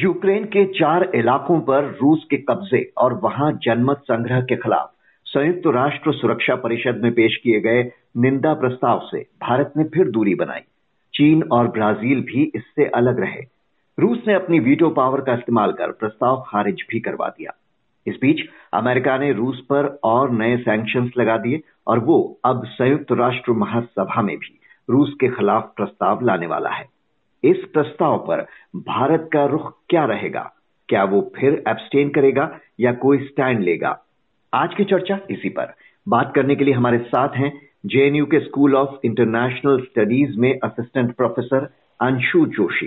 Ukraine के चार इलाकों पर रूस के कब्जे और वहाँ जनमत संग्रह के खिलाफ संयुक्त राष्ट्र सुरक्षा परिषद में पेश किए गए निंदा प्रस्ताव से भारत ने फिर दूरी बनाई। चीन और ब्राज़ील भी इससे अलग रहे। रूस ने अपनी वीटो पावर का इस्तेमाल कर प्रस्ताव खारिज भी करवा दिया। इस बीच अमेरिका ने रूस पर और नए सैंक्शंस लगा दिए और वो अब संयुक्त राष्ट्र महासभा में भी रूस के खिलाफ प्रस्ताव लाने वाला है। इस प्रस्ताव पर भारत का रुख क्या रहेगा? क्या वो फिर एब्सटेन करेगा या कोई स्टैंड लेगा? आज की चर्चा इसी पर। बात करने के लिए हमारे साथ हैं जेएनयू के स्कूल ऑफ़ इंटरनेशनल स्टडीज़ में assistant professor Anshu Joshi.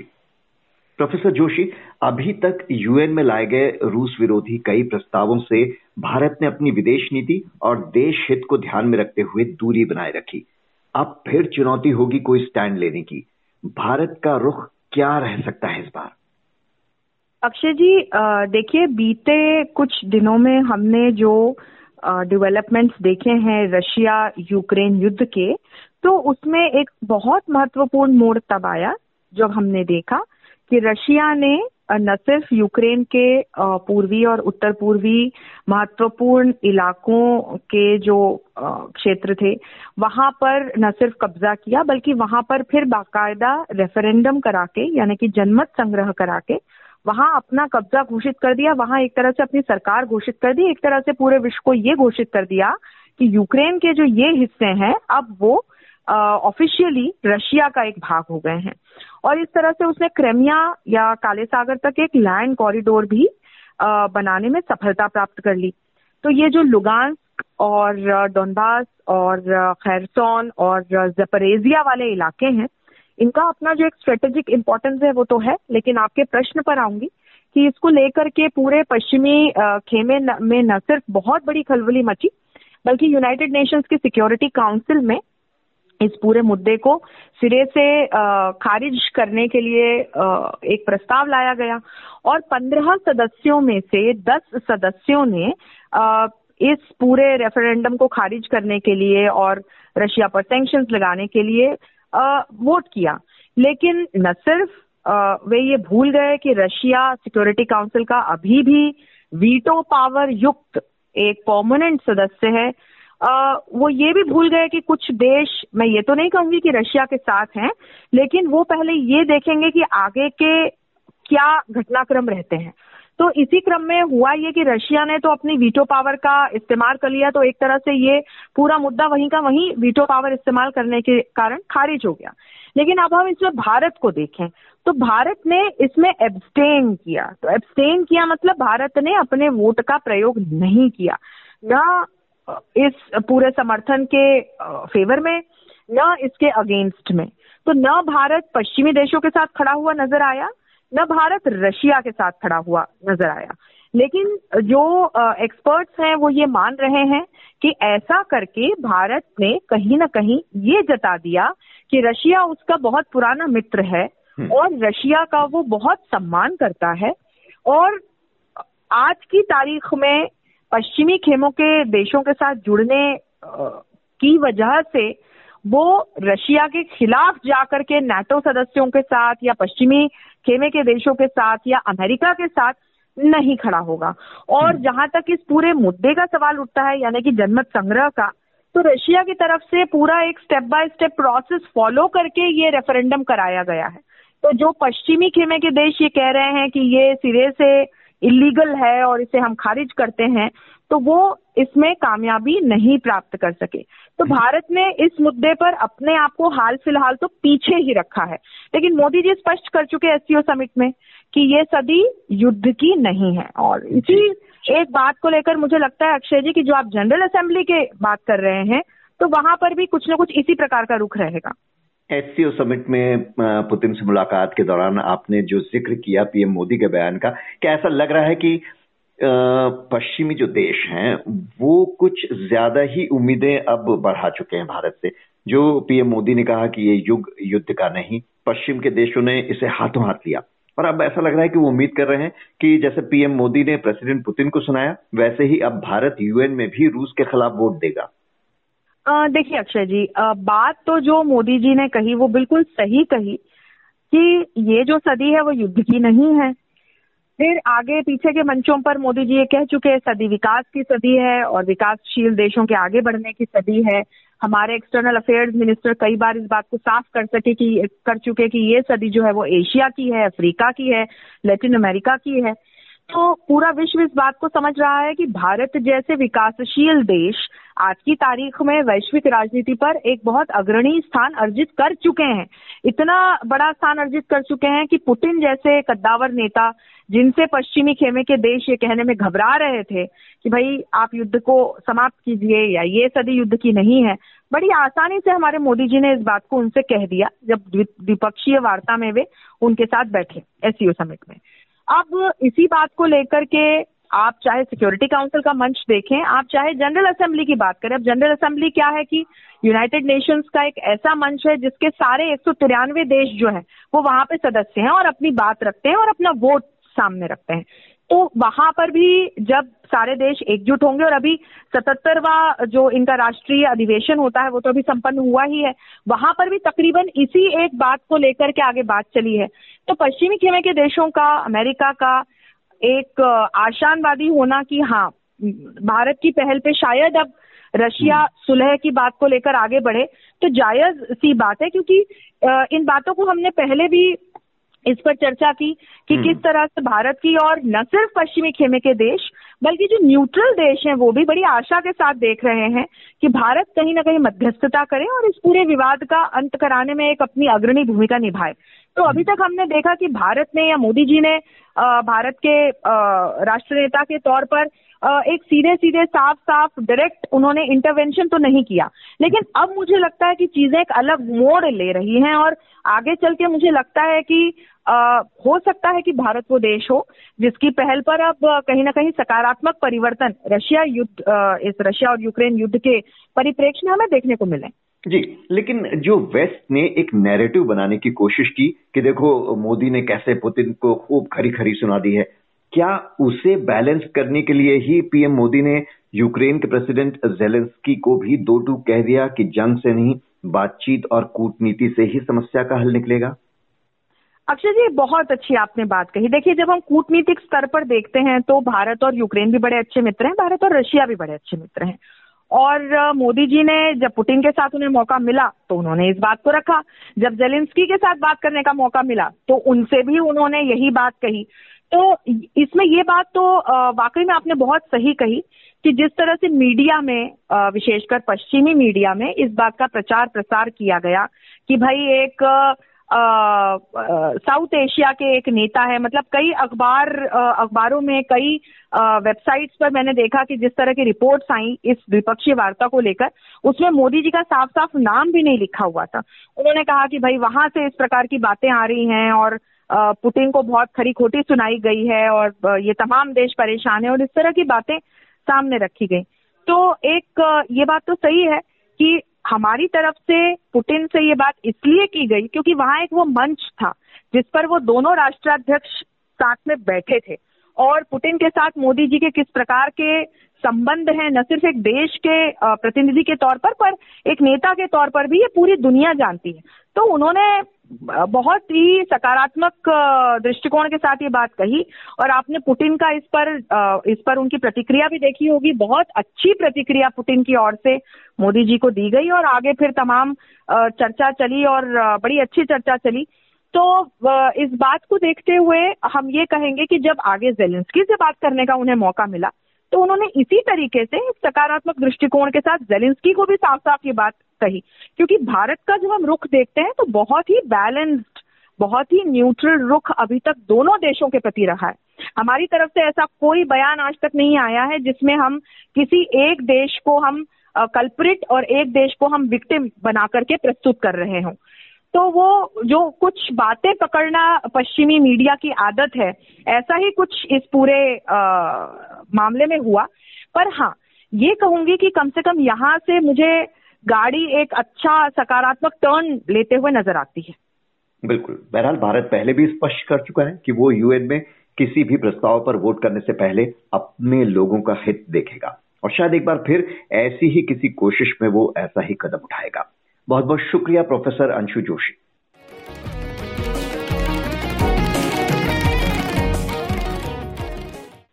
Professor Joshi, अभी तक यूएन में लाए गए रूस विरोधी कई प्रस्तावों से भारत ने अपनी विदेश नीति और देश हित को ध्यान में रखते हुए दूरी बनाए रखी। अब फिर चुनौती होगी कोई स्टैंड लेने की। भारत का रुख क्या रह सकता है इस बार? अक्षय जी देखिए, बीते कुछ दिनों में हमने जो डेवलपमेंट्स देखे हैं रशिया यूक्रेन युद्ध के तो उसमें एक बहुत महत्वपूर्ण मोड़ तब आया जब हमने देखा कि रशिया ने न सिर्फ़ यूक्रेन के पूर्वी और उत्तर पूर्वी महत्वपूर्ण इलाकों के जो क्षेत्र थे, वहाँ पर न सिर्फ़ कब्जा किया, बल्कि वहाँ पर फिर बाकायदा रेफरेंडम करा के, यानी कि जनमत संग्रह करा के, वहाँ अपना कब्जा घोषित कर दिया। वहाँ एक तरह से अपनी सरकार घोषित कर दी, एक तरह से पूरे विश्व को ये घोषित कर दिया कि यूक्रेन के जो ये हिस्से हैं, अब वो ऑफिशियली रशिया का एक भाग हो गए हैं। और इस तरह से उसने क्रेमिया या काले सागर तक एक लैंड कॉरिडोर भी आ, बनाने में सफलता प्राप्त कर ली। तो ये जो लुगान और डोनबास और खैरसोन और जपरेजिया वाले इलाके हैं इनका अपना जो एक स्ट्रेटेजिक इम्पोर्टेंस है वो तो है लेकिन आपके प्रश्न पर आऊँगी कि इसको लेकर के पूरे पश्चिमी खेमे में न सिर्फ़ बहुत बड़ी खलबली मची बल्कि यूनाइटेड नेशंस की सिक्योरिटी काउंसिल में इस पूरे मुद्दे को सिरे से खारिज करने के लिए एक प्रस्ताव लाया गया और पंद्रह सदस्यों में से दस सदस्यों ने इस पूरे रेफरेंडम को खारिज करने के लिए और रशिया पर सैंक्शंस लगाने के लिए वोट किया। लेकिन न सिर्फ़ वे ये भूल गए कि रशिया सिक्योरिटी काउंसिल का अभी भी वीटो पावर युक्त एक परमानेंट सदस्य है। आ, वो ये भी भूल गए कि कुछ देश मैं ये तो नहीं कहूँगी कि रशिया के साथ हैं लेकिन वो पहले ये देखेंगे कि आगे के क्या घटनाक्रम रहते हैं। तो इसी क्रम में हुआ ये कि रशिया ने तो अपनी वीटो पावर का इस्तेमाल कर लिया तो एक तरह से ये पूरा मुद्दा वहीं का वहीं वीटो पावर इस्तेमाल करने के कारण खारिज हो गया। लेकिन अब हम इसमें भारत को देखें तो भारत ने इसमें एब्सटेन किया। तो एब्सटेन किया मतलब भारत ने अपने वोट का प्रयोग नहीं किया। न इस पूरे समर्थन के फेवर में न इसके अगेंस्ट में। तो न भारत पश्चिमी देशों के साथ खड़ा हुआ नज़र आया न भारत रशिया के साथ खड़ा हुआ नज़र आया। लेकिन जो एक्सपर्ट्स हैं वो ये मान रहे हैं कि ऐसा करके भारत ने कहीं ना कहीं ये जता दिया कि रशिया उसका बहुत पुराना मित्र है हम्म। और रशिया का वो बहुत सम्मान करता है। और आज की तारीख में पश्चिमी खेमों के देशों के साथ जुड़ने की वजह से वो रशिया के खिलाफ जाकर के नाटो सदस्यों के साथ या पश्चिमी खेमे के देशों के साथ या अमेरिका के साथ नहीं खड़ा होगा और हम्म। जहाँ तक इस पूरे मुद्दे का सवाल उठता है यानी कि जनमत संग्रह का तो रशिया की तरफ़ से पूरा एक step by step process follow करके ये रेफरेंडम कराया गया है तो जो पश्चिमी खेमे के देश ये कह रहे हैं कि ये सिरे से इलीगल है और इसे हम खारिज करते हैं तो वो इसमें कामयाबी नहीं प्राप्त कर सके। तो भारत ने इस मुद्दे पर अपने आप को हाल फ़िलहाल तो पीछे ही रखा है। लेकिन मोदी जी स्पष्ट कर चुके एस एससीओ समिट में कि ये सदी युद्ध की नहीं है। और इसी एक बात को लेकर मुझे लगता है अक्षय जी की जो आप जनरल असेंबली के बात कर रहे हैं तो वहाँ पर भी कुछ ना कुछ इसी प्रकार का रुख रहेगा। एससीओ समिट में पुतिन से मुलाकात के दौरान आपने जो ज़िक्र किया पीएम मोदी के बयान का, क्या ऐसा लग रहा है कि पश्चिमी जो देश हैं, वो कुछ ज़्यादा ही उम्मीदें अब बढ़ा चुके हैं भारत से? जो पीएम मोदी ने कहा कि ये युग, युद्ध का नहीं, पश्चिम के देशों ने इसे हाथों हाथ लिया। और अब ऐसा लग रहा है कि वो उम्मीद कर रहे हैं कि जैसे पीएम मोदी ने प्रेसिडेंट पुतिन को सुनाया, वैसे ही अब भारत यूएन में भी रूस के खिलाफ वोट देगा। देखिए अक्षय जी बात तो जो मोदी जी ने कही, वो बिल्कुल सही कही कि ये जो सदी है, वो युद्ध की नहीं है। फिर आगे पीछे के मंचों पर मोदी जी ये कह चुके हैं, सदी विकास की सदी है और विकासशील देशों के आगे बढ़ने की सदी है। हमारे एक्सटर्नल अफेयर्स मिनिस्टर कई बार इस बात को साफ़ कर सके कि, कर चुके कि ये सदी जो है, वो एशिया की है, अफ्रीका की है, लैटिन अमेरिका की है। तो पूरा विश्व इस बात को समझ रहा है कि भारत जैसे विकासशील देश आज की तारीख में वैश्विक राजनीति पर एक बहुत अग्रणी स्थान अर्जित कर चुके हैं। इतना बड़ा स्थान अर्जित कर चुके हैं कि पुतिन जैसे कद्दावर नेता, जिनसे पश्चिमी खेमे के देश ये कहने में घबरा रहे थे कि भाई आप युद्ध को समाप्त कीजिए या ये सदी युद्ध की नहीं है, बड़ी आसानी से हमारे मोदी जी ने इस बात को उनसे कह दिया जब द्विपक्षीय वार्ता में वे उनके साथ बैठे एससीओ समिट में। अब इसी बात को लेकर के आप चाहे सिक्योरिटी काउंसिल का मंच देखें, आप चाहे जनरल असेंबली की बात करें। अब जनरल असेंबली क्या है कि यूनाइटेड नेशंस का एक ऐसा मंच है जिसके सारे एक सौ तिरानवे देश जो है, वो वहाँ पे सदस्य हैं और अपनी बात रखते हैं और अपना वोट सामने रखते हैं। तो वहाँ पर भी जब सारे देश एकजुट होंगे और अभी सतहत्तरवा जो इनका राष्ट्रीय अधिवेशन होता है, वो तो अभी संपन्न हुआ ही है, वहाँ पर भी तकरीबन इसी एक बात को लेकर के आगे बात चली है। तो पश्चिमी खेमे के देशों का, अमेरिका का एक आशानवादी होना कि हाँ भारत की पहल पे शायद अब रशिया हम्म। सुलह की बात को लेकर आगे बढ़े तो जायज़ सी बात है क्योंकि इन बातों को हमने पहले भी इस पर चर्चा की कि किस हम्म। तरह से भारत की और न सिर्फ़ पश्चिमी खेमे के देश बल्कि जो न्यूट्रल देश हैं, वो भी बड़ी आशा के साथ देख रहे हैं कि भारत कहीं ना कहीं मध्यस्थता करे और इस पूरे विवाद का अंत कराने में एक अपनी अग्रणी भूमिका निभाए। तो अभी तक हमने देखा कि भारत ने या मोदी जी ने भारत के राष्ट्र नेता के तौर पर एक सीधे सीधे साफ़ साफ़ डायरेक्ट उन्होंने इंटरवेंशन तो नहीं किया। लेकिन अब मुझे लगता है कि चीज़ें एक अलग मोड़ ले रही हैं और आगे चल के मुझे लगता है कि आ, हो सकता है कि भारत वो देश हो जिसकी पहल पर अब कहीं ना कहीं सकारात्मक परिवर्तन रशिया युद्ध इस रशिया और यूक्रेन युद्ध के परिप्रेक्ष्य में हमें देखने को मिले। जी लेकिन जो वेस्ट ने एक नैरेटिव बनाने की कोशिश की कि देखो मोदी ने कैसे पुतिन को खूब खरी खरी सुना दी है क्या उसे बैलेंस करने के लिए ही पीएम मोदी ने यूक्रेन के प्रेसिडेंट जेलेंस्की को भी दो टू कह दिया कि जंग से नहीं, बातचीत और कूटनीति से ही समस्या का हल निकलेगा? अक्षय जी, बहुत अच्छी आपने बात कही। देखिए, जब हम कूटनीतिक स्तर पर देखते हैं तो भारत और यूक्रेन भी बड़े अच्छे मित्र हैं, भारत और रशिया भी बड़े अच्छे मित्र हैं। और मोदी जी ने जब पुतिन के साथ उन्हें मौका मिला तो उन्होंने इस बात को रखा। जब जेलेंस्की के साथ बात करने का मौका मिला तो उनसे भी उन्होंने यही बात कही तो इसमें ये बात तो वाकई में आपने बहुत सही कही कि जिस तरह से मीडिया में विशेषकर पश्चिमी मीडिया में इस बात का प्रचार प्रसार किया गया कि भाई एक साउथ एशिया के एक नेता है। मतलब कई अखबार अखबारों में कई वेबसाइट्स पर मैंने देखा कि जिस तरह की रिपोर्ट्स आई इस द्विपक्षीय वार्ता को लेकर, उसमें मोदी जी का साफ़ साफ़ नाम भी नहीं लिखा हुआ था। उन्होंने कहा कि भाई वहाँ से इस प्रकार की बातें आ रही हैं और पुतिन को बहुत खरी खोटी सुनाई गई है और ये तमाम देश परेशान है और इस तरह की बातें सामने रखी गई। तो एक ये बात तो सही है कि हमारी तरफ़ से पुतिन से ये बात इसलिए की गई क्योंकि वहाँ एक वो मंच था जिस पर वो दोनों राष्ट्राध्यक्ष साथ में बैठे थे। और पुतिन के साथ मोदी जी के किस प्रकार के संबंध हैं, न सिर्फ़ एक देश के प्रतिनिधि के तौर पर पर एक नेता के तौर पर भी ये पूरी दुनिया जानती है। तो उन्होंने बहुत ही सकारात्मक दृष्टिकोण के साथ ये बात कही और आपने पुतिन का इस पर इस पर उनकी प्रतिक्रिया भी देखी होगी। बहुत अच्छी प्रतिक्रिया पुतिन की ओर से मोदी जी को दी गई और आगे फिर तमाम चर्चा चली और बड़ी अच्छी चर्चा चली। तो इस बात को देखते हुए हम ये कहेंगे कि जब आगे जेलेंस्की से बात करने का उन्हें मौका मिला तो उन्होंने इसी तरीके से सकारात्मक दृष्टिकोण के साथ जेलेंस्की को भी साफ़ साफ़ ये बात कही। क्योंकि भारत का जब हम रुख देखते हैं तो बहुत ही बैलेंस्ड बहुत ही न्यूट्रल रुख अभी तक दोनों देशों के प्रति रहा है। हमारी तरफ़ से ऐसा कोई बयान आज तक नहीं आया है जिसमें हम किसी एक देश को हम कल्प्रिट और एक देश को हम विक्टिम बना करके प्रस्तुत कर रहे हों। तो वो जो कुछ बातें पकड़ना पश्चिमी मीडिया की आदत है ऐसा ही कुछ इस पूरे आ, मामले में हुआ। पर हाँ ये कहूँगी कि कम से कम यहाँ से मुझे गाड़ी एक अच्छा सकारात्मक टर्न लेते हुए नज़र आती है। बिल्कुल। बहरहाल भारत पहले भी स्पष्ट कर चुका है कि वो यूएन में किसी भी प्रस्ताव पर वोट करने से पहले अपने लोगों का हित देखेगा। और शायद एक बार फिर ऐसी ही किसी कोशिश में वो ऐसा ही कदम उठाएगा। बहुत बहुत शुक्रिया प्रोफेसर अंशु जोशी।